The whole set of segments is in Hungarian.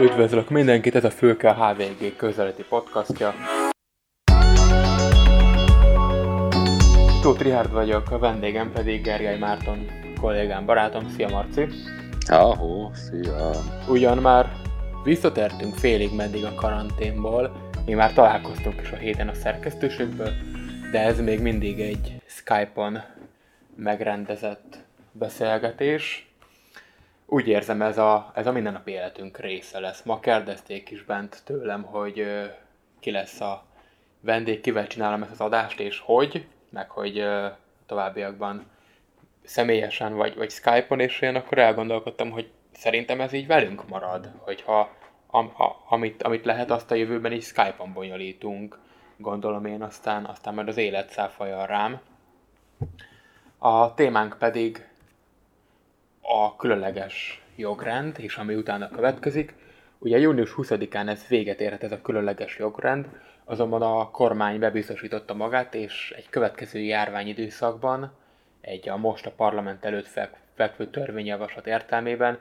Üdvözlök mindenkit, ez a Fülke HVG közeleti podcastja. Tóth Rihárd vagyok, a vendégem pedig Gergely Márton, kollégám, barátom. Szia Marci! Ahó, szia! Ugyan már visszatértünk félig meddig a karanténból, mi már találkoztunk is a héten a szerkesztőségből, de ez még mindig egy Skype-on megrendezett beszélgetés. Úgy érzem, ez a, ez a mindennapi életünk része lesz. Ma kérdezték is bent tőlem, hogy ö, ki lesz a vendég, kivel csinálom ezt az adást, és hogy, meg hogy ö, továbbiakban személyesen vagy, vagy Skype-on, és én akkor elgondolkodtam, hogy szerintem ez így velünk marad, hogyha am, a, amit, amit lehet, azt a jövőben is Skype-on bonyolítunk, gondolom én, aztán, aztán majd az élet száfolja rám. A témánk pedig a különleges jogrend, és ami utána következik. Ugye június 20-án ez véget érhet ez a különleges jogrend, azonban a kormány bebiztosította magát, és egy következő járványidőszakban, egy a most a parlament előtt fekvő törvényjavaslat értelmében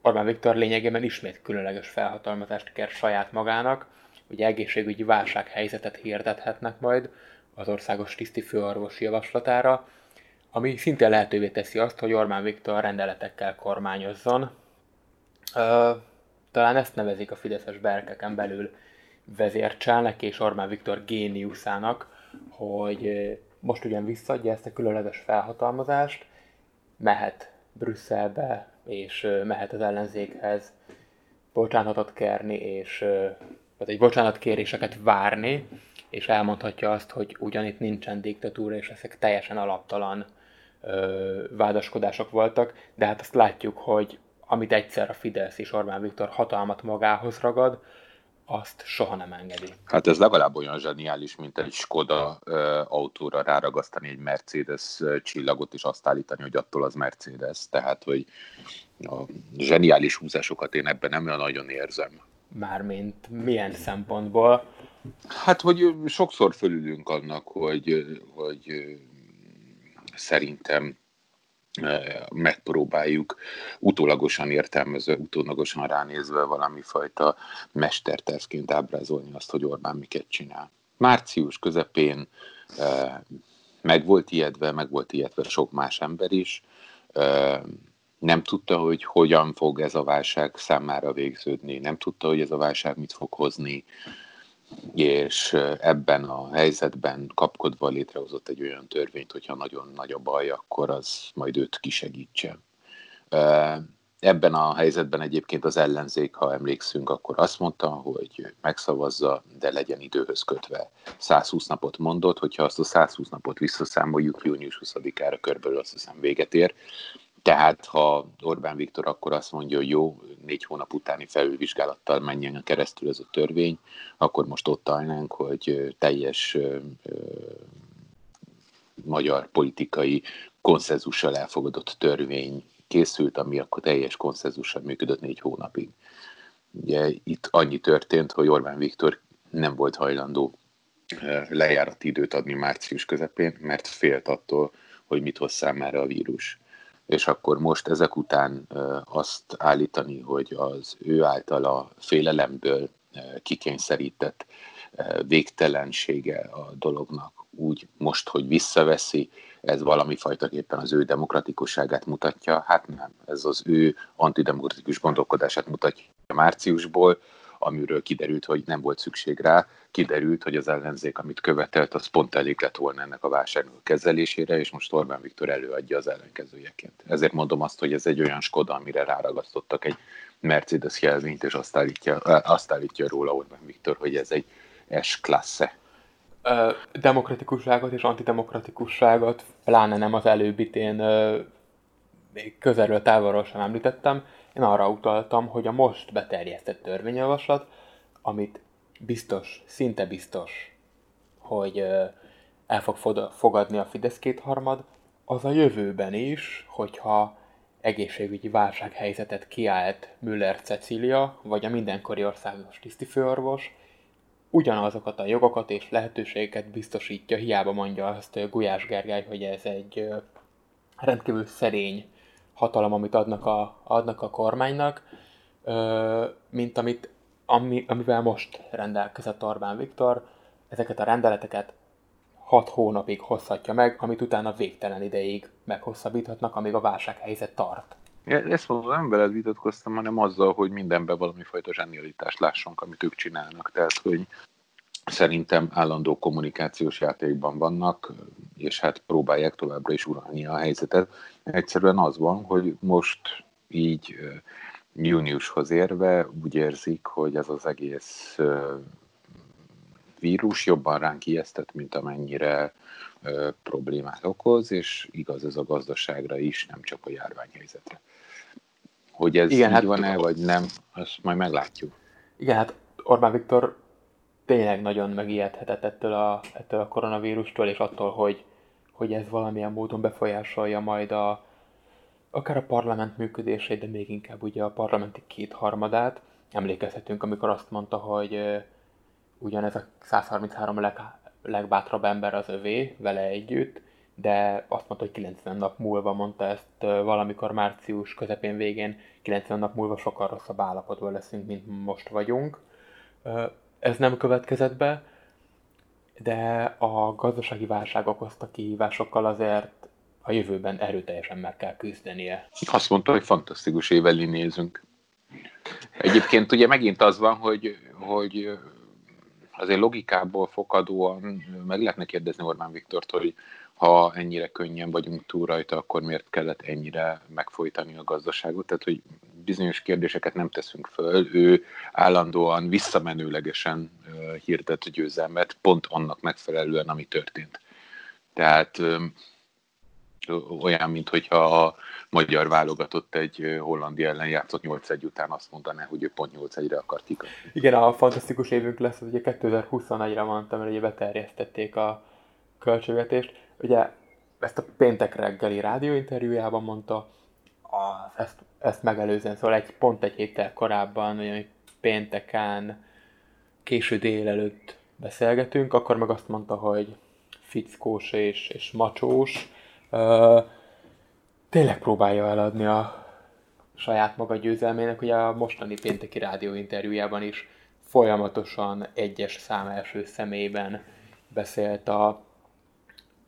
Orbán Viktor lényegében ismét különleges felhatalmazást kér saját magának, ugye egészségügyi válsághelyzetet hirdethetnek majd az országos tiszti főorvosi javaslatára, ami szintén lehetővé teszi azt, hogy Orbán Viktor rendeletekkel kormányozzon. talán ezt nevezik a fideszes berkeken belül vezércselnek és Orbán Viktor géniuszának, hogy most ugyan visszadja ezt a különleges felhatalmazást, mehet Brüsszelbe, és mehet az ellenzékhez bocsánatot kérni, és vagy egy bocsánatkéréseket várni, és elmondhatja azt, hogy ugyan itt nincsen diktatúra, és ezek teljesen alaptalan vádaskodások voltak, de hát azt látjuk, hogy amit egyszer a Fidesz és Orbán Viktor hatalmat magához ragad, azt soha nem engedi. Hát ez legalább olyan zseniális, mint egy Skoda ö, autóra ráragasztani egy Mercedes csillagot, és azt állítani, hogy attól az Mercedes. Tehát, hogy a zseniális húzásokat én ebben nem olyan nagyon érzem. Mármint milyen szempontból? Hát, hogy sokszor fölülünk annak, hogy, hogy szerintem megpróbáljuk utólagosan értelmezve, utólagosan ránézve valami fajta mestertervként ábrázolni azt, hogy Orbán miket csinál. Március közepén meg volt ijedve, meg volt ijedve sok más ember is, nem tudta, hogy hogyan fog ez a válság számára végződni, nem tudta, hogy ez a válság mit fog hozni, és ebben a helyzetben kapkodva létrehozott egy olyan törvényt, hogyha nagyon nagy a baj, akkor az majd őt kisegítse. Ebben a helyzetben egyébként az ellenzék, ha emlékszünk, akkor azt mondta, hogy megszavazza, de legyen időhöz kötve. 120 napot mondott, hogyha azt a 120 napot visszaszámoljuk június 20-ára körülbelül azt hiszem véget ér, tehát, ha Orbán Viktor akkor azt mondja, hogy jó, négy hónap utáni felülvizsgálattal menjen keresztül ez a törvény, akkor most ott állnánk, hogy teljes ö, ö, magyar politikai konszenzussal elfogadott törvény készült, ami akkor teljes konszenzussal működött négy hónapig. Ugye itt annyi történt, hogy Orbán Viktor nem volt hajlandó lejárati időt adni március közepén, mert félt attól, hogy mit hoz számára a vírus és akkor most ezek után azt állítani, hogy az ő által a félelemből kikényszerített végtelensége a dolognak úgy most, hogy visszaveszi, ez valami fajtaképpen az ő demokratikusságát mutatja. Hát nem, ez az ő antidemokratikus gondolkodását mutatja márciusból, amiről kiderült, hogy nem volt szükség rá, kiderült, hogy az ellenzék, amit követelt, az pont elég lett volna ennek a válságnak kezelésére, és most Orbán Viktor előadja az ellenkezőjeként. Ezért mondom azt, hogy ez egy olyan Skoda, amire ráragasztottak egy Mercedes jelvényt, és azt állítja, azt állítja róla Orbán Viktor, hogy ez egy S-klasse. Demokratikusságot és antidemokratikusságot, pláne nem az előbbit én még közelről távolról sem említettem, én arra utaltam, hogy a most beterjesztett törvényjavaslat, amit biztos, szinte biztos, hogy el fog fogadni a Fidesz kétharmad, az a jövőben is, hogyha egészségügyi válsághelyzetet kiállt Müller Cecília, vagy a mindenkori országos tisztifőorvos, ugyanazokat a jogokat és lehetőségeket biztosítja, hiába mondja azt Gulyás Gergely, hogy ez egy rendkívül szerény hatalom, amit adnak a, adnak a kormánynak. mint amit, ami, amivel most rendelkezett Orbán Viktor. Ezeket a rendeleteket hat hónapig hozhatja meg, amit utána végtelen ideig meghosszabbíthatnak, amíg a válsághelyzet tart. Ezt mondom, nem veled vitatkoztam, hanem azzal, hogy mindenben valami fajta zsenialitást lássunk, amit ők csinálnak. Tehát, hogy szerintem állandó kommunikációs játékban vannak, és hát próbálják továbbra is uralni a helyzetet. Egyszerűen az van, hogy most így júniushoz érve úgy érzik, hogy ez az egész vírus jobban ránk ijesztett, mint amennyire problémát okoz, és igaz ez a gazdaságra is, nem csak a járványhelyzetre. Hogy ez Igen, így hát, van-e, vagy nem, azt majd meglátjuk. Igen, hát Orbán Viktor tényleg nagyon megijedhetett ettől a, ettől a koronavírustól, és attól, hogy, hogy ez valamilyen módon befolyásolja majd a, akár a parlament működését, de még inkább ugye a parlamenti kétharmadát. Emlékezhetünk, amikor azt mondta, hogy uh, ugyanez a 133 leg, legbátrabb ember az övé, vele együtt, de azt mondta, hogy 90 nap múlva mondta ezt valamikor március közepén végén, 90 nap múlva sokkal rosszabb állapotban leszünk, mint most vagyunk. Ez nem következett be, de a gazdasági válság okozta kihívásokkal azért a jövőben erőteljesen meg kell küzdenie. Azt mondta, hogy fantasztikus éveli nézünk. Egyébként ugye megint az van, hogy, hogy azért logikából fokadóan meg lehetne kérdezni Orbán Viktort, hogy ha ennyire könnyen vagyunk túl rajta, akkor miért kellett ennyire megfojtani a gazdaságot? Tehát, hogy bizonyos kérdéseket nem teszünk föl, ő állandóan visszamenőlegesen hirdet győzelmet, pont annak megfelelően, ami történt. Tehát olyan, mint hogyha a magyar válogatott egy Hollandia ellen játszott 8-1 után azt mondaná, hogy ő pont 8-1-re akar kikapni. Igen, a fantasztikus évünk lesz, hogy 2021-re mondtam, ugye beterjesztették a költségvetést. Ugye ezt a péntek reggeli rádióinterjújában mondta, a, ezt, ezt megelőzően, szóval egy, pont egy héttel korábban, ugye pénteken, késő délelőtt beszélgetünk, akkor meg azt mondta, hogy fickós és, és macsós, tényleg próbálja eladni a saját maga győzelmének. Ugye a mostani pénteki rádióinterjújában is folyamatosan egyes szám első szemében beszélt a,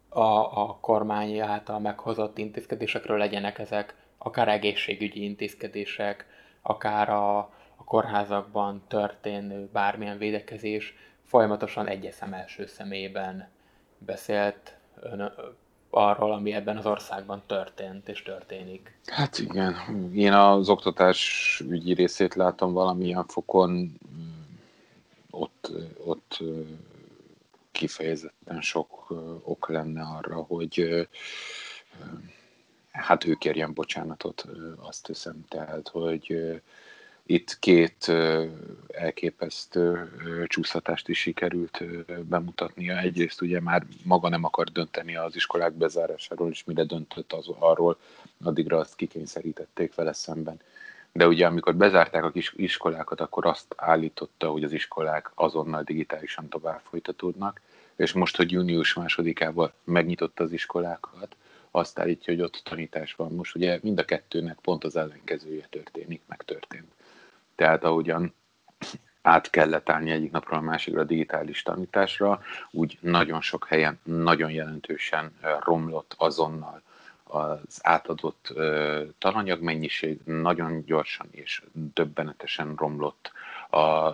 a, a kormány által meghozott intézkedésekről, legyenek ezek akár egészségügyi intézkedések, akár a, a kórházakban történő bármilyen védekezés, folyamatosan egyes szem első szemében beszélt ön, arról, ami ebben az országban történt és történik. Hát igen, én az oktatás ügyi részét látom valamilyen fokon, ott, ott kifejezetten sok ok lenne arra, hogy hát ő kérjen bocsánatot, azt hiszem, tehát, hogy itt két elképesztő csúszhatást is sikerült bemutatnia. Egyrészt ugye már maga nem akar dönteni az iskolák bezárásáról, és mire döntött az arról, addigra azt kikényszerítették vele szemben. De ugye amikor bezárták a kis iskolákat, akkor azt állította, hogy az iskolák azonnal digitálisan tovább folytatódnak, és most, hogy június másodikával megnyitotta az iskolákat, azt állítja, hogy ott tanítás van. Most ugye mind a kettőnek pont az ellenkezője történik, megtörtént. Tehát ahogyan át kellett állni egyik napról a másikra a digitális tanításra, úgy nagyon sok helyen nagyon jelentősen romlott azonnal az átadott tananyag mennyiség, nagyon gyorsan és döbbenetesen romlott a,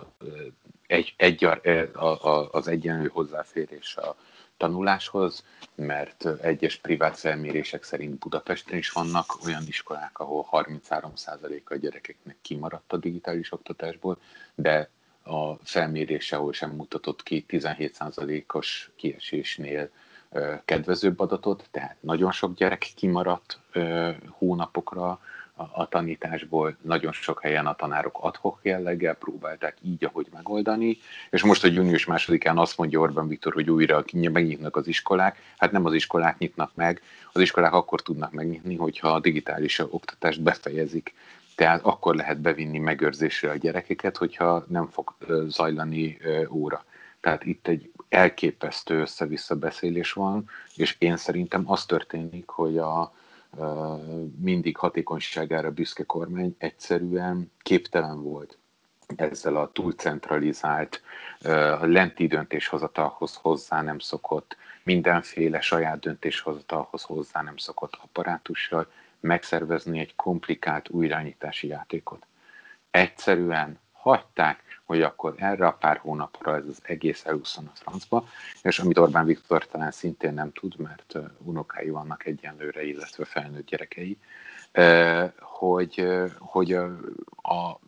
egy, egy, a, a, az egyenlő hozzáférés a tanuláshoz, mert egyes privát felmérések szerint Budapesten is vannak olyan iskolák, ahol 33%-a a gyerekeknek kimaradt a digitális oktatásból, de a felmérése, ahol sem mutatott ki 17%-os kiesésnél kedvezőbb adatot, tehát nagyon sok gyerek kimaradt hónapokra a tanításból, nagyon sok helyen a tanárok adhok jelleggel próbálták így, ahogy megoldani, és most a június másodikán azt mondja Orbán Viktor, hogy újra megnyitnak az iskolák, hát nem az iskolák nyitnak meg, az iskolák akkor tudnak megnyitni, hogyha a digitális oktatást befejezik, tehát akkor lehet bevinni megőrzésre a gyerekeket, hogyha nem fog zajlani óra. Tehát itt egy elképesztő össze-vissza beszélés van, és én szerintem az történik, hogy a, mindig hatékonyságára büszke kormány egyszerűen képtelen volt ezzel a túlcentralizált, lenti döntéshozatalhoz hozzá nem szokott, mindenféle saját döntéshozatalhoz hozzá nem szokott apparátussal megszervezni egy komplikált újrányítási játékot. Egyszerűen hagyták, hogy akkor erre a pár hónapra ez az egész elúszon a francba, és amit Orbán Viktor talán szintén nem tud, mert unokái vannak egyenlőre, illetve felnőtt gyerekei, hogy, hogy a, a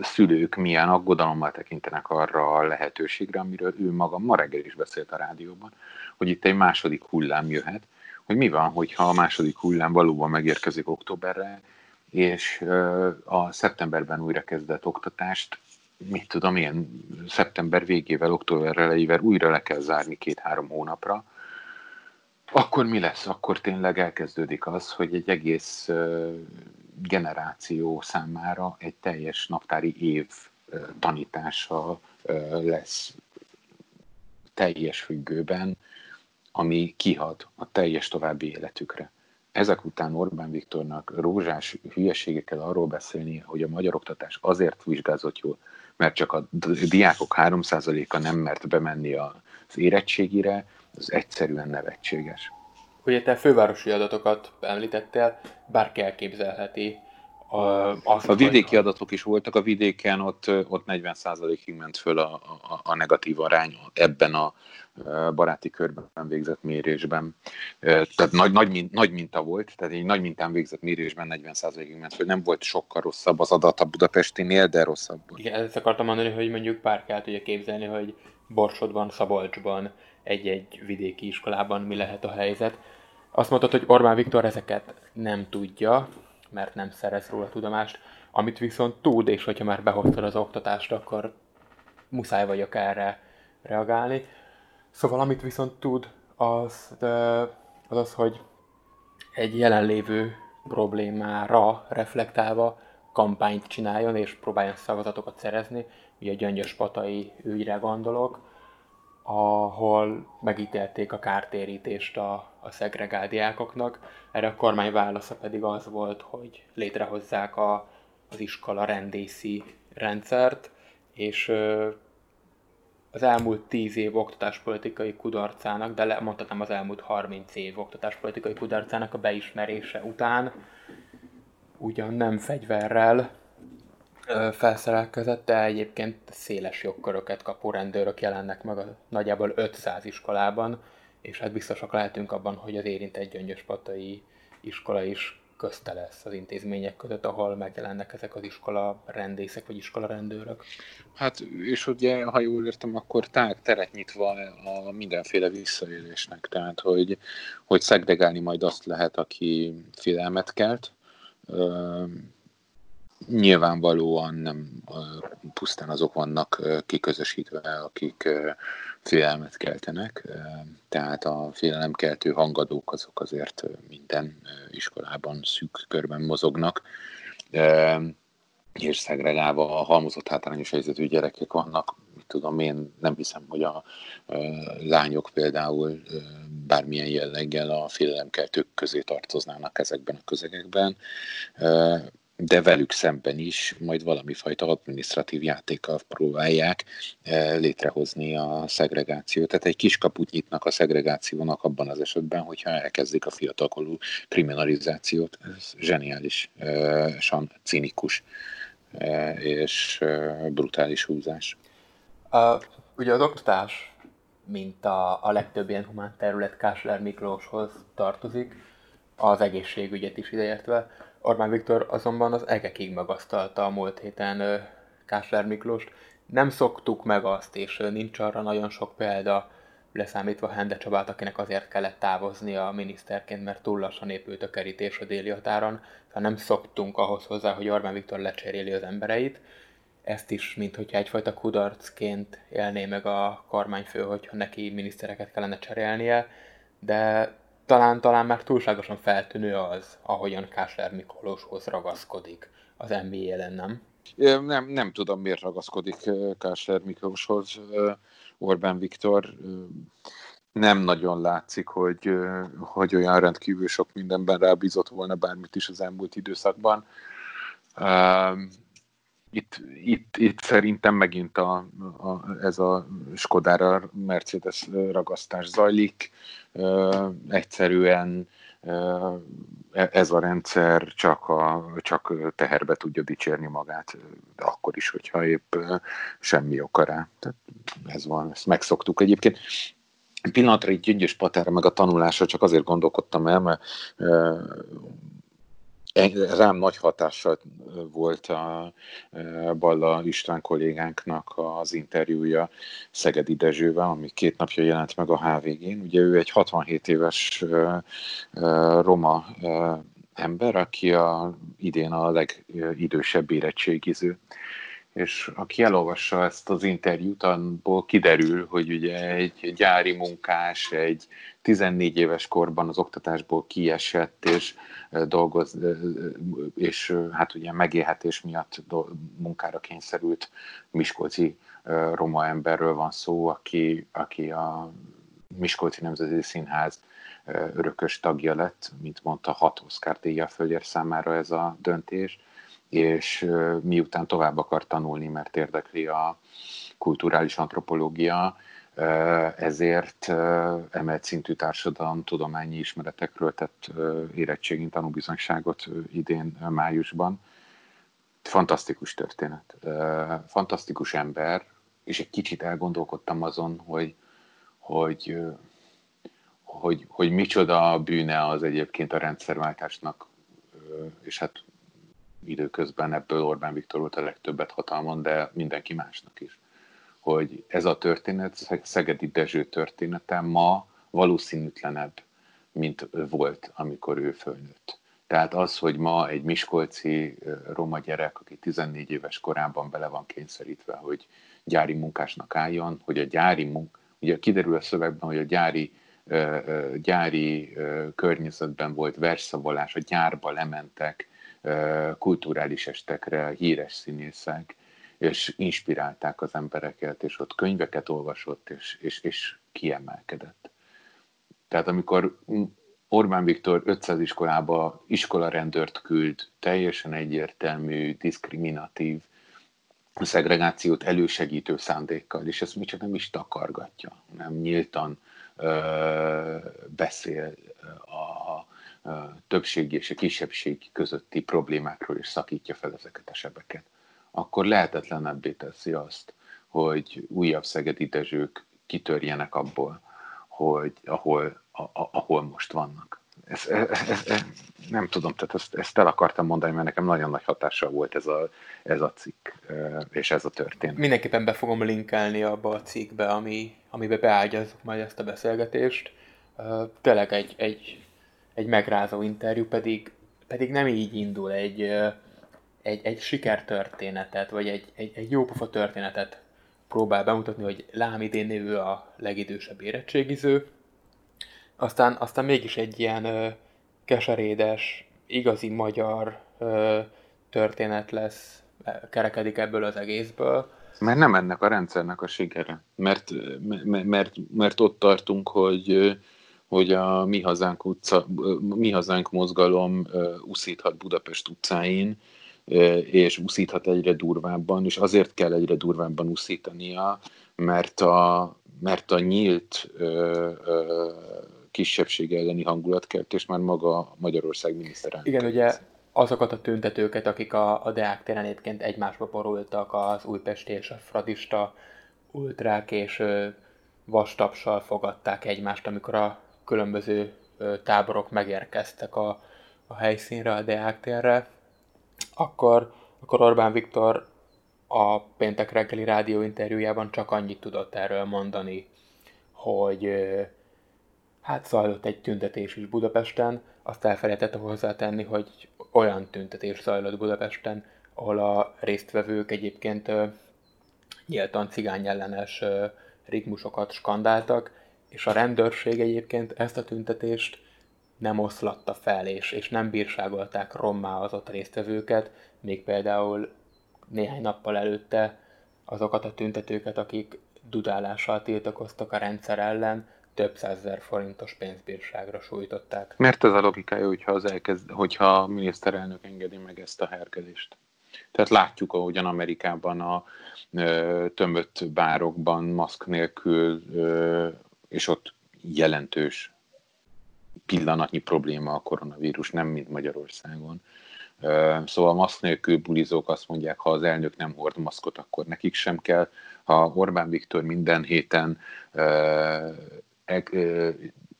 szülők milyen aggodalommal tekintenek arra a lehetőségre, amiről ő maga ma reggel is beszélt a rádióban, hogy itt egy második hullám jöhet, hogy mi van, hogyha a második hullám valóban megérkezik októberre, és a szeptemberben újra kezdett oktatást, mit tudom én, szeptember végével, október elejével újra le kell zárni két-három hónapra, akkor mi lesz? Akkor tényleg elkezdődik az, hogy egy egész generáció számára egy teljes naptári év tanítása lesz teljes függőben, ami kihat a teljes további életükre. Ezek után Orbán Viktornak rózsás hülyeségekkel arról beszélni, hogy a magyar oktatás azért vizsgázott jól, mert csak a diákok 3%-a nem mert bemenni az érettségire, az egyszerűen nevetséges. Ugye te fővárosi adatokat említettél, bárki elképzelheti. A, azt, a vidéki hogy... adatok is voltak, a vidéken ott, ott 40%-ig ment föl a, a, a negatív arány ebben a baráti körben végzett mérésben. Tehát nagy, nagy, nagy minta volt, tehát egy nagy mintán végzett mérésben 40%-ig ment föl. Nem volt sokkal rosszabb az adat a budapestinél, de rosszabb. Igen, ezt akartam mondani, hogy mondjuk bárki el tudja képzelni, hogy Borsodban, Szabolcsban, egy-egy vidéki iskolában mi lehet a helyzet. Azt mondtad, hogy Orbán Viktor ezeket nem tudja, mert nem szerez róla tudomást, amit viszont tud, és hogyha már behoztad az oktatást, akkor muszáj vagyok erre reagálni. Szóval amit viszont tud, az az, az hogy egy jelenlévő problémára reflektálva kampányt csináljon, és próbáljon szavazatokat szerezni. Ugye a Gyöngyös Patai ügyre gondolok, ahol megítélték a kártérítést a, a szegregált diákoknak. Erre a kormány válasza pedig az volt, hogy létrehozzák a, az iskola rendészi rendszert, és az elmúlt 10 év oktatáspolitikai kudarcának, de mondhatnám az elmúlt 30 év oktatáspolitikai kudarcának a beismerése után ugyan nem fegyverrel felszerelkezett, de egyébként széles jogköröket kapó rendőrök jelennek meg a nagyjából 500 iskolában, és hát biztosak lehetünk abban, hogy az érintett gyöngyöspatai iskola is közte lesz az intézmények között, ahol megjelennek ezek az iskola rendészek vagy iskola rendőrök. Hát, és ugye, ha jól értem, akkor tág teret nyitva a mindenféle visszaélésnek, tehát, hogy, hogy szegregálni majd azt lehet, aki félelmet kelt, nyilvánvalóan nem pusztán azok vannak kiközösítve, akik félelmet keltenek, tehát a félelemkeltő hangadók azok azért minden iskolában szűk körben mozognak, és szegregálva a halmozott hátrányos helyzetű gyerekek vannak, tudom én, nem hiszem, hogy a lányok például bármilyen jelleggel a félelemkeltők közé tartoznának ezekben a közegekben de velük szemben is majd valami fajta administratív játékkal próbálják eh, létrehozni a szegregációt. Tehát egy kis kaput nyitnak a szegregációnak abban az esetben, hogyha elkezdik a fiatalkorú kriminalizációt. Ez zseniálisan cinikus eh, és eh, brutális húzás. Uh, ugye az oktatás, mint a, a legtöbb ilyen humán terület Kásler Miklóshoz tartozik, az egészségügyet is ideértve Orbán Viktor azonban az egekig megasztalta a múlt héten Kásler Miklóst. Nem szoktuk meg azt, és nincs arra nagyon sok példa, leszámítva Hende Csabát, akinek azért kellett távozni a miniszterként, mert túl lassan épült a kerítés a déli határon, szóval nem szoktunk ahhoz hozzá, hogy Orbán Viktor lecseréli az embereit. Ezt is, mint hogyha egyfajta kudarcként élné meg a kormányfő, hogyha neki minisztereket kellene cserélnie, de talán, talán már túlságosan feltűnő az, ahogyan Kásler Mikolóshoz ragaszkodik az NBA ellen, nem? Nem, nem tudom, miért ragaszkodik Kásler Miklóshoz Orbán Viktor. nem nagyon látszik, hogy, hogy olyan rendkívül sok mindenben rábízott volna bármit is az elmúlt időszakban. Itt, itt, itt szerintem megint a, a, ez a Skodára Mercedes ragasztás zajlik. Egyszerűen e, ez a rendszer csak, a, csak teherbe tudja dicsérni magát, akkor is, hogyha épp semmi oka rá. Tehát ez van, ezt megszoktuk egyébként pillanatra egy Gyöngyös Patára meg a tanulásra csak azért gondolkodtam el, mert rám nagy hatással volt a Balla István kollégánknak az interjúja Szegedi Dezsővel, ami két napja jelent meg a HVG-n. Ugye ő egy 67 éves roma ember, aki a, idén a legidősebb érettségiző és aki elolvassa ezt az interjút, abból kiderül, hogy ugye egy gyári munkás, egy 14 éves korban az oktatásból kiesett, és dolgoz, és hát ugye megélhetés miatt munkára kényszerült Miskolci roma emberről van szó, aki, aki a Miskolci Nemzeti Színház örökös tagja lett, mint mondta, hat Oscar díja fölér számára ez a döntés, és miután tovább akar tanulni, mert érdekli a kulturális antropológia, ezért emelt szintű társadalom tudományi ismeretekről tett érettségén tanúbizonyságot idén májusban. Fantasztikus történet, fantasztikus ember, és egy kicsit elgondolkodtam azon, hogy, hogy, hogy, hogy micsoda bűne az egyébként a rendszerváltásnak, és hát időközben ebből Orbán Viktor volt a legtöbbet hatalmon, de mindenki másnak is. Hogy ez a történet, Szegedi Dezső története ma valószínűtlenebb, mint volt, amikor ő fölnőtt. Tehát az, hogy ma egy miskolci roma gyerek, aki 14 éves korában bele van kényszerítve, hogy gyári munkásnak álljon, hogy a gyári munk, ugye kiderül a szövegben, hogy a gyári gyári környezetben volt versszavolás, a gyárba lementek, kulturális estekre híres színészek, és inspirálták az embereket, és ott könyveket olvasott, és, és, és kiemelkedett. Tehát amikor Orbán Viktor 500 iskolába iskolarendőrt küld, teljesen egyértelmű, diszkriminatív, szegregációt elősegítő szándékkal, és ezt még csak nem is takargatja, nem nyíltan ö, beszél a, többségi és a kisebbség közötti problémákról is szakítja fel ezeket a sebeket, akkor lehetetlenebbé teszi azt, hogy újabb szegedi dezsők kitörjenek abból, hogy ahol, a, a, ahol most vannak. Ez, ez, ez, ez, nem tudom, tehát ezt, ezt el akartam mondani, mert nekem nagyon nagy hatással volt ez a, ez a cikk, és ez a történet. Mindenképpen be fogom linkelni abba a cikkbe, ami, amiben beágyazok majd ezt a beszélgetést. Tényleg egy, egy egy megrázó interjú, pedig, pedig nem így indul egy, egy, egy sikertörténetet, vagy egy, egy, egy jópofa történetet próbál bemutatni, hogy lám idén névő a legidősebb érettségiző, aztán, aztán mégis egy ilyen ö, keserédes, igazi magyar ö, történet lesz, kerekedik ebből az egészből. Mert nem ennek a rendszernek a sikere. Mert, mert, mert, mert ott tartunk, hogy hogy a Mi Hazánk, utca, Mi Hazánk mozgalom uszíthat Budapest utcáin, és uszíthat egyre durvábban, és azért kell egyre durvábban uszítania, mert a, mert a nyílt ö, ö, kisebbség elleni hangulatkeltés már maga Magyarország miniszterelnök. Igen, ugye azokat a tüntetőket, akik a, a Deák téren egyébként egymásba borultak, az újpesti és a fradista ultrák, és ö, vastapsal fogadták egymást, amikor a különböző táborok megérkeztek a, a helyszínre, a Deák térre, akkor, akkor Orbán Viktor a péntek reggeli rádió interjújában csak annyit tudott erről mondani, hogy hát zajlott egy tüntetés is Budapesten, azt elfelejtette hozzátenni, hogy olyan tüntetés zajlott Budapesten, ahol a résztvevők egyébként nyíltan cigány ellenes ritmusokat skandáltak, és a rendőrség egyébként ezt a tüntetést nem oszlatta fel, és, és nem bírságolták rommá az ott résztvevőket, még például néhány nappal előtte azokat a tüntetőket, akik dudálással tiltakoztak a rendszer ellen, több százezer forintos pénzbírságra sújtották. Mert ez a logikája, hogyha, az elkezd, hogyha a miniszterelnök engedi meg ezt a hergelést. Tehát látjuk, ahogyan Amerikában a ö, tömött bárokban maszk nélkül, ö, és ott jelentős pillanatnyi probléma a koronavírus, nem mint Magyarországon. Szóval maszk nélkül bulizók azt mondják, ha az elnök nem hord maszkot, akkor nekik sem kell. Ha Orbán Viktor minden héten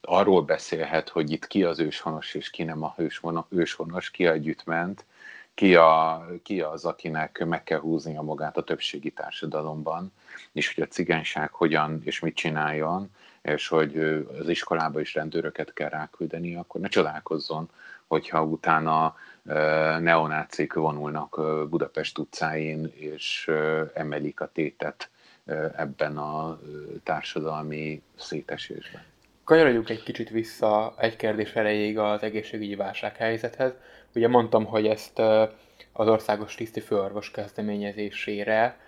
arról beszélhet, hogy itt ki az őshonos és ki nem a őshonos, ki a gyűjtment, ki, a, ki az, akinek meg kell húznia magát a többségi társadalomban, és hogy a cigányság hogyan és mit csináljon, és hogy az iskolába is rendőröket kell ráküldeni, akkor ne csodálkozzon, hogyha utána neonácik vonulnak Budapest utcáin, és emelik a tétet ebben a társadalmi szétesésben. Kanyarodjunk egy kicsit vissza egy kérdés erejéig az egészségügyi válsághelyzethez. Ugye mondtam, hogy ezt az országos tiszti főorvos kezdeményezésére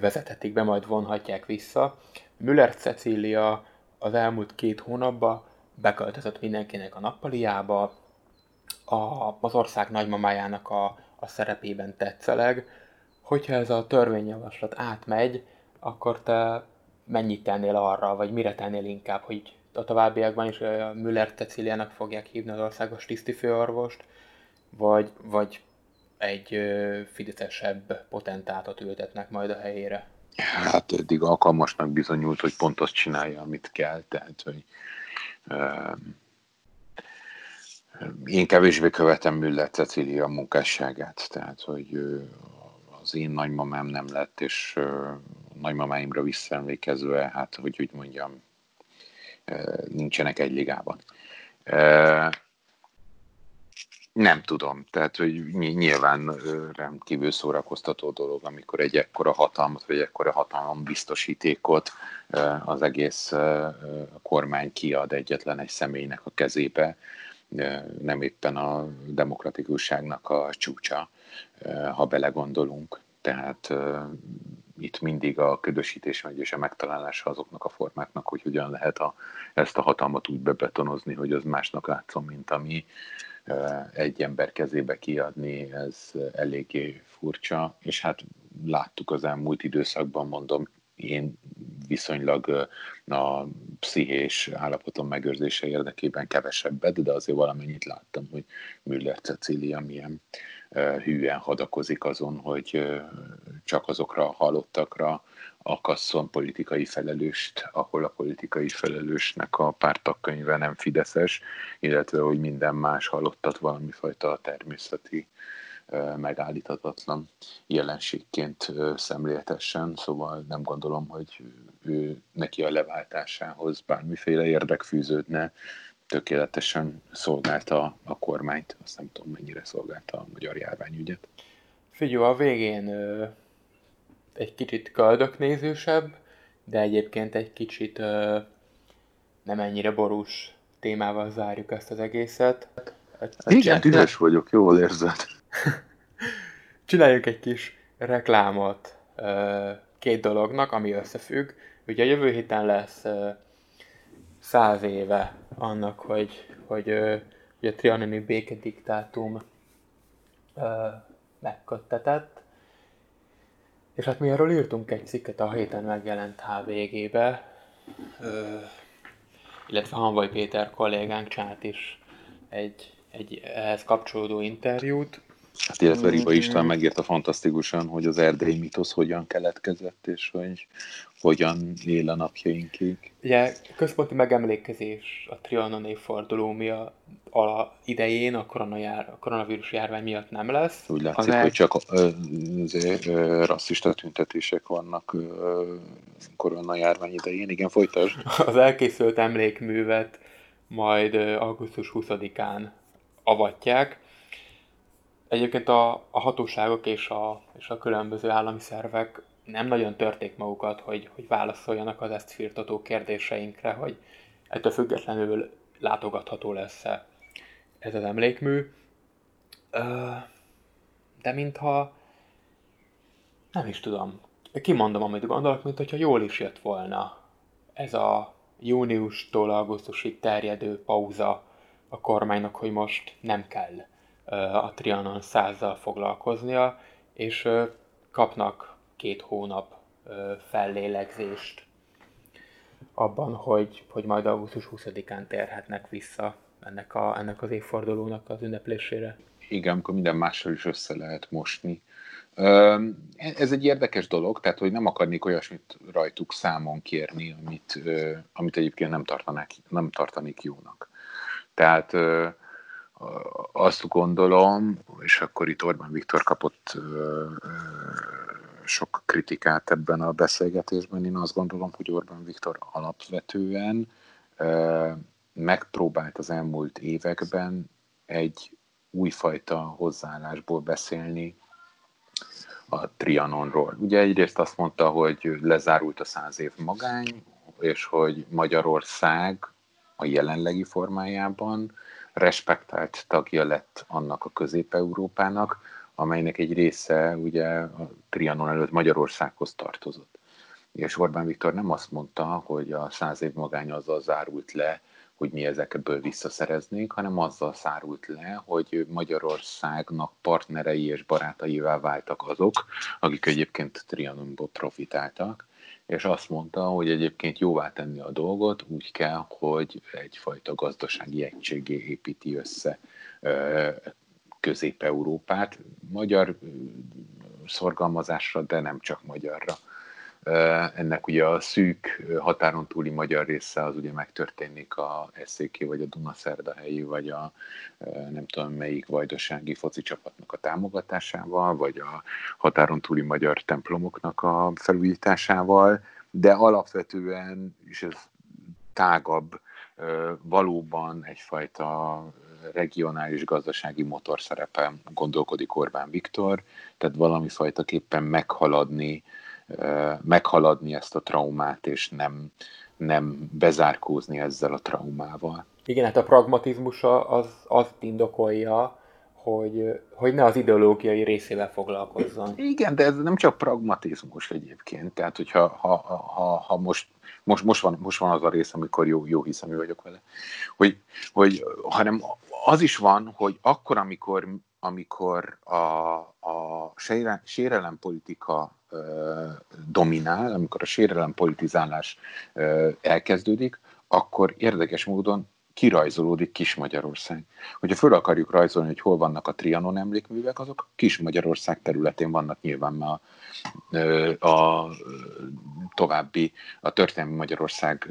vezethetik be, majd vonhatják vissza. Müller Cecília az elmúlt két hónapban beköltözött mindenkinek a nappaliába, a, az ország nagymamájának a, a szerepében tetszeleg. Hogyha ez a törvényjavaslat átmegy, akkor te mennyit tennél arra, vagy mire tennél inkább, hogy a továbbiakban is a Müller Ceciliának fogják hívni az országos tisztifőorvost, vagy, vagy egy fideszesebb potentátot ültetnek majd a helyére? Hát eddig alkalmasnak bizonyult, hogy pont azt csinálja, amit kell, tehát hogy uh, én kevésbé követem Müller Cecília munkásságát, tehát hogy uh, az én nagymamám nem lett, és uh, nagymamáimra visszaemlékezve, hát hogy úgy mondjam, nincsenek egy ligában. Nem tudom, tehát hogy nyilván rendkívül szórakoztató dolog, amikor egy ekkora hatalmat, vagy ekkora hatalom biztosítékot az egész kormány kiad egyetlen egy személynek a kezébe, nem éppen a demokratikusságnak a csúcsa, ha belegondolunk. Tehát itt mindig a ködösítés megy és a megtalálása azoknak a formáknak, hogy hogyan lehet a, ezt a hatalmat úgy bebetonozni, hogy az másnak látszom, mint ami egy ember kezébe kiadni, ez eléggé furcsa, és hát láttuk az elmúlt időszakban, mondom, én viszonylag a pszichés állapotom megőrzése érdekében kevesebbet, de azért valamennyit láttam, hogy Müller Cecília milyen hűen hadakozik azon, hogy csak azokra a halottakra akasszon politikai felelőst, ahol a politikai felelősnek a pártakkönyve nem fideszes, illetve hogy minden más halottat valamifajta természeti megállíthatatlan jelenségként szemléltessen, szóval nem gondolom, hogy ő neki a leváltásához bármiféle érdek fűződne, tökéletesen szolgálta a kormányt, azt nem tudom mennyire szolgálta a magyar járványügyet. Figyelj, a végén egy kicsit köldöknézősebb, de egyébként egy kicsit ö, nem ennyire borús témával zárjuk ezt az egészet. A Igen, ügyes vagyok, jól érzed. Csináljunk egy kis reklámot ö, két dolognak, ami összefügg. Ugye a jövő héten lesz ö, száz éve annak, hogy, hogy, hogy a trianoni békediktátum megköttetett. És hát mi erről írtunk egy cikket a héten megjelent HVG-be, illetve Hanvai Péter kollégánk csinált is egy, egy ehhez kapcsolódó interjút, Hát illetve Riba István megírta fantasztikusan, hogy az erdélyi mitosz hogyan keletkezett, és hogy hogyan él a napjainkig. Ugye központi megemlékezés a Trianon évforduló miatt a idején a, koronajár, a koronavírus járvány miatt nem lesz. Úgy látszik, el... hogy csak ö, ö, rasszista tüntetések vannak koronajárvány idején. Igen, folytasd. Az elkészült emlékművet majd augusztus 20-án avatják Egyébként a, a hatóságok és a, és a különböző állami szervek nem nagyon törték magukat, hogy, hogy válaszoljanak az ezt firtató kérdéseinkre, hogy ettől függetlenül látogatható lesz -e ez az emlékmű. De mintha nem is tudom, kimondom, amit gondolok, mint hogyha jól is jött volna ez a júniustól augusztusig terjedő pauza a kormánynak, hogy most nem kell a Trianon százzal foglalkoznia, és kapnak két hónap fellélegzést abban, hogy, hogy majd augusztus 20-án térhetnek vissza ennek, a, ennek az évfordulónak az ünneplésére. Igen, amikor minden mással is össze lehet mosni. Ez egy érdekes dolog, tehát hogy nem akarnék olyasmit rajtuk számon kérni, amit, amit egyébként nem, tartanák, nem tartanék jónak. Tehát azt gondolom, és akkor itt Orbán Viktor kapott sok kritikát ebben a beszélgetésben, én azt gondolom, hogy Orbán Viktor alapvetően megpróbált az elmúlt években egy újfajta hozzáállásból beszélni a Trianonról. Ugye egyrészt azt mondta, hogy lezárult a száz év magány, és hogy Magyarország a jelenlegi formájában respektált tagja lett annak a Közép-Európának, amelynek egy része ugye a Trianon előtt Magyarországhoz tartozott. És Orbán Viktor nem azt mondta, hogy a száz év magány azzal zárult le, hogy mi ezekből visszaszereznénk, hanem azzal szárult le, hogy Magyarországnak partnerei és barátaivá váltak azok, akik egyébként Trianonból profitáltak, és azt mondta, hogy egyébként jóvá tenni a dolgot úgy kell, hogy egyfajta gazdasági egységé építi össze Közép-Európát, magyar szorgalmazásra, de nem csak magyarra. Ennek ugye a szűk határon túli magyar része az ugye megtörténik a SZK, vagy a Dunaszerdahelyi, vagy a nem tudom melyik vajdasági foci csapatnak a támogatásával, vagy a határon túli magyar templomoknak a felújításával, de alapvetően, és ez tágabb, valóban egyfajta regionális gazdasági motor szerepe gondolkodik Orbán Viktor, tehát valami fajtaképpen meghaladni meghaladni ezt a traumát, és nem, nem bezárkózni ezzel a traumával. Igen, hát a pragmatizmusa az azt indokolja, hogy, hogy ne az ideológiai részével foglalkozzon. Igen, de ez nem csak pragmatizmus egyébként. Tehát, hogyha ha, ha, ha most, most, most, van, most van az a rész, amikor jó, jó hiszemű vagyok vele, hogy, hogy, hanem az is van, hogy akkor, amikor, amikor a, a sérelem dominál, amikor a sérelem politizálás elkezdődik, akkor érdekes módon kirajzolódik Kis Magyarország. Hogyha föl akarjuk rajzolni, hogy hol vannak a Trianon emlékművek, azok Kis Magyarország területén vannak nyilván, mert a, a további, a történelmi Magyarország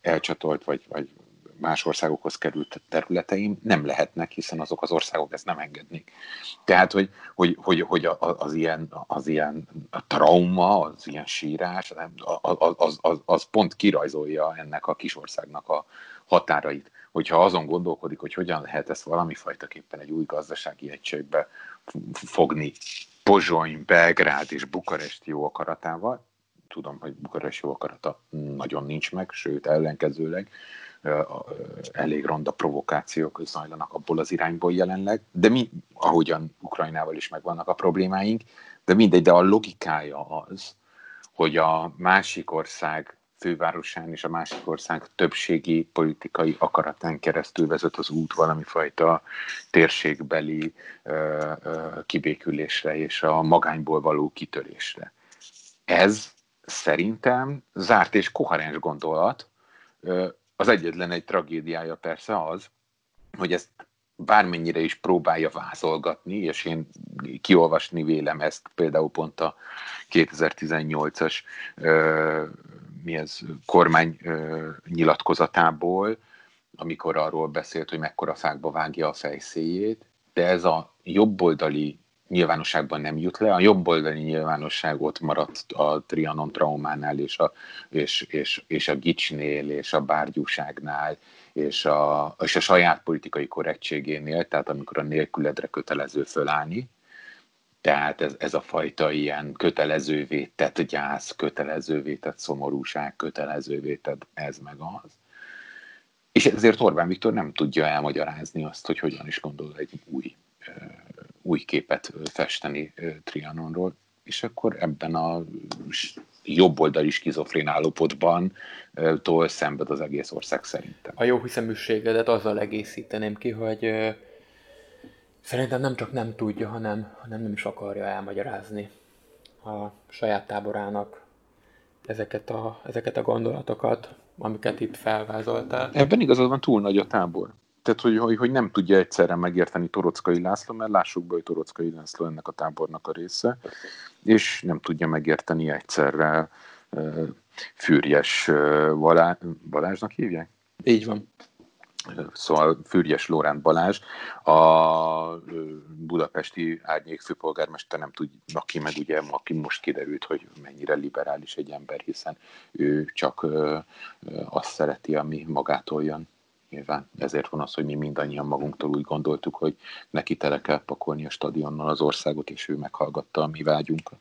elcsatolt, vagy, vagy más országokhoz került területeim nem lehetnek, hiszen azok az országok ezt nem engednék. Tehát, hogy, hogy, hogy, hogy az, ilyen, az ilyen trauma, az ilyen sírás, az, az, az, az pont kirajzolja ennek a kis országnak a határait. Hogyha azon gondolkodik, hogy hogyan lehet ezt valami fajtaképpen egy új gazdasági egységbe fogni, Pozsony, Belgrád és Bukarest jó akaratával, tudom, hogy Bukarest jó akarata nagyon nincs meg, sőt ellenkezőleg, elég ronda provokációk zajlanak abból az irányból jelenleg, de mi, ahogyan Ukrajnával is megvannak a problémáink, de mindegy, de a logikája az, hogy a másik ország fővárosán és a másik ország többségi politikai akaratán keresztül vezet az út valami fajta térségbeli ö, ö, kibékülésre és a magányból való kitörésre. Ez szerintem zárt és koherens gondolat, az egyetlen egy tragédiája persze az, hogy ezt bármennyire is próbálja vázolgatni, és én kiolvasni vélem ezt például pont a 2018-as mi ez, kormány ö, nyilatkozatából, amikor arról beszélt, hogy mekkora fákba vágja a fejszéjét, de ez a jobboldali nyilvánosságban nem jut le. A jobboldali nyilvánosság ott maradt a Trianon traumánál, és a, és, és, és a Gicsnél, és a bárgyúságnál, és a, és a saját politikai korrektségénél, tehát amikor a nélküledre kötelező fölállni, tehát ez, ez a fajta ilyen kötelezővé tett gyász, kötelezővé tett szomorúság, kötelezővé tett ez meg az. És ezért Orbán Viktor nem tudja elmagyarázni azt, hogy hogyan is gondol egy új új képet festeni Trianonról, és akkor ebben a jobboldali skizofrén állapotban tól szenved az egész ország szerintem. A jó hiszeműségedet azzal egészíteném ki, hogy szerintem nem csak nem tudja, hanem, hanem nem is akarja elmagyarázni a saját táborának ezeket a, ezeket a gondolatokat, amiket itt felvázoltál. Ebben igazad van, túl nagy a tábor. Tehát, hogy, hogy, hogy nem tudja egyszerre megérteni Torockai László, mert lássuk be, hogy Torockai László ennek a tábornak a része, és nem tudja megérteni egyszerre uh, Fürjes uh, Balá, Balázsnak hívják? Így van. Szóval Fürjes Lóránt Balázs, a budapesti árnyék főpolgármester nem tud, aki meg ugye, aki most kiderült, hogy mennyire liberális egy ember, hiszen ő csak azt szereti, ami magától jön. Nyilván ezért van az, hogy mi mindannyian magunktól úgy gondoltuk, hogy neki tele kell pakolni a stadionnal az országot, és ő meghallgatta a mi vágyunkat.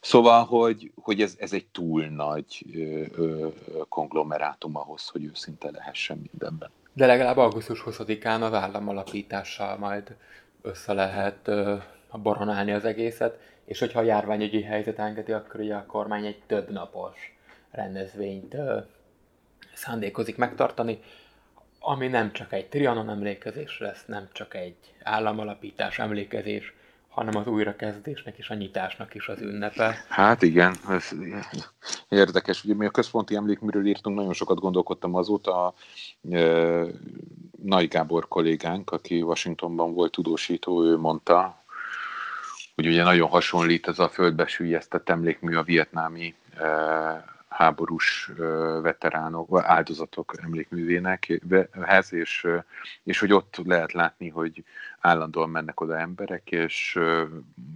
Szóval, hogy, hogy ez, ez egy túl nagy ö, ö, konglomerátum ahhoz, hogy őszinte lehessen mindenben. De legalább augusztus 20-án az államalapítással majd össze lehet ö, boronálni az egészet, és hogyha a járványügyi helyzet engedi, akkor ugye a kormány egy több napos rendezvényt ö, szándékozik megtartani, ami nem csak egy Trianon emlékezés lesz, nem csak egy államalapítás emlékezés, hanem az újrakezdésnek és a nyitásnak is az ünnepe. Hát igen, ez érdekes. Ugye mi a központi emlékműről írtunk, nagyon sokat gondolkodtam azóta. A, e, Nagy Gábor kollégánk, aki Washingtonban volt tudósító, ő mondta, hogy ugye nagyon hasonlít ez a földbe süllyesztett emlékmű a vietnámi e, háborús veteránok, áldozatok emlékművének, és, és hogy ott lehet látni, hogy állandóan mennek oda emberek, és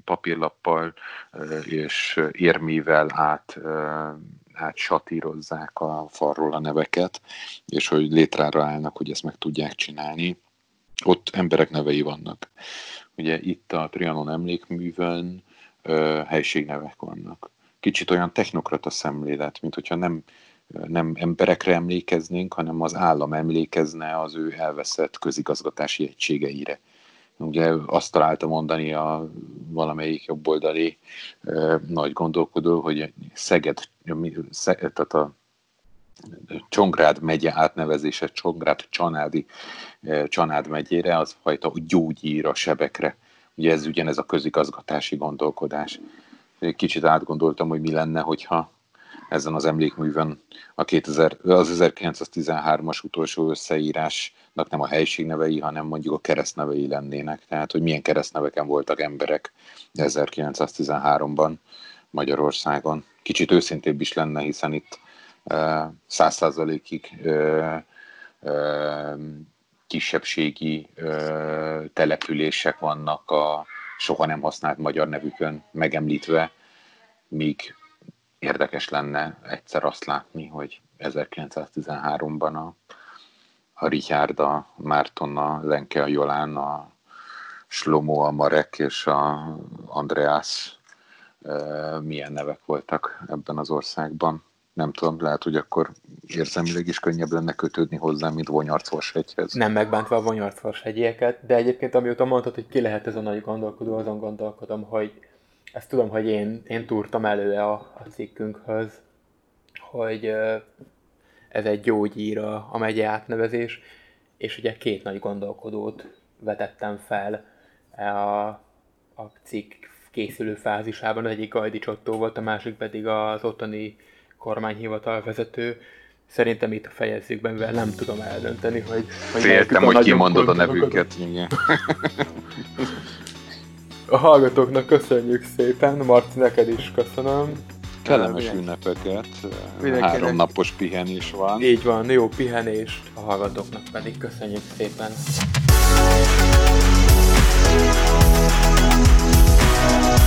papírlappal és érmével át, át satírozzák a falról a neveket, és hogy létrára állnak, hogy ezt meg tudják csinálni. Ott emberek nevei vannak. Ugye itt a Trianon emlékművön helységnevek vannak kicsit olyan technokrata szemlélet, mint hogyha nem, nem emberekre emlékeznénk, hanem az állam emlékezne az ő elveszett közigazgatási egységeire. Ugye azt találta mondani a valamelyik jobboldali e, nagy gondolkodó, hogy Szeged, tehát a Csongrád megye átnevezése Csongrád Csanádi Csanád megyére, az fajta gyógyír a sebekre. Ugye ez ugyanez a közigazgatási gondolkodás kicsit átgondoltam, hogy mi lenne, hogyha ezen az emlékművön a 2000, az 1913-as utolsó összeírásnak nem a helységnevei, hanem mondjuk a keresztnevei lennének. Tehát, hogy milyen keresztneveken voltak emberek 1913-ban Magyarországon. Kicsit őszintébb is lenne, hiszen itt száz százalékig kisebbségi települések vannak a soha nem használt magyar nevükön megemlítve, míg érdekes lenne egyszer azt látni, hogy 1913-ban a, a Richard, a Márton, a Lenke, a Jolán, a Slomo, a Marek és a Andreas milyen nevek voltak ebben az országban nem tudom, lehet, hogy akkor érzelmileg is könnyebb lenne kötődni hozzá, mint Vonyarcforshegyhez. Nem megbántva a Vonyarcforshegyieket, de egyébként amióta mondtad, hogy ki lehet ez a nagy gondolkodó, azon gondolkodom, hogy ezt tudom, hogy én, én túrtam elő a, a cikkünkhöz, hogy ez egy gyógyíra a megye átnevezés, és ugye két nagy gondolkodót vetettem fel a, a cikk készülő fázisában, az egyik Gajdi Csottó volt, a másik pedig az ottani kormányhivatal vezető, szerintem itt fejezzük be, mivel nem tudom eldönteni, hogy... hogy Féltem, hogy kimondod a nevüket. Igen. A hallgatóknak köszönjük szépen, Marci, neked is köszönöm. Kellemes ünnepeket, három napos pihenés van. Így van, jó pihenést, a hallgatóknak pedig köszönjük szépen. Thank you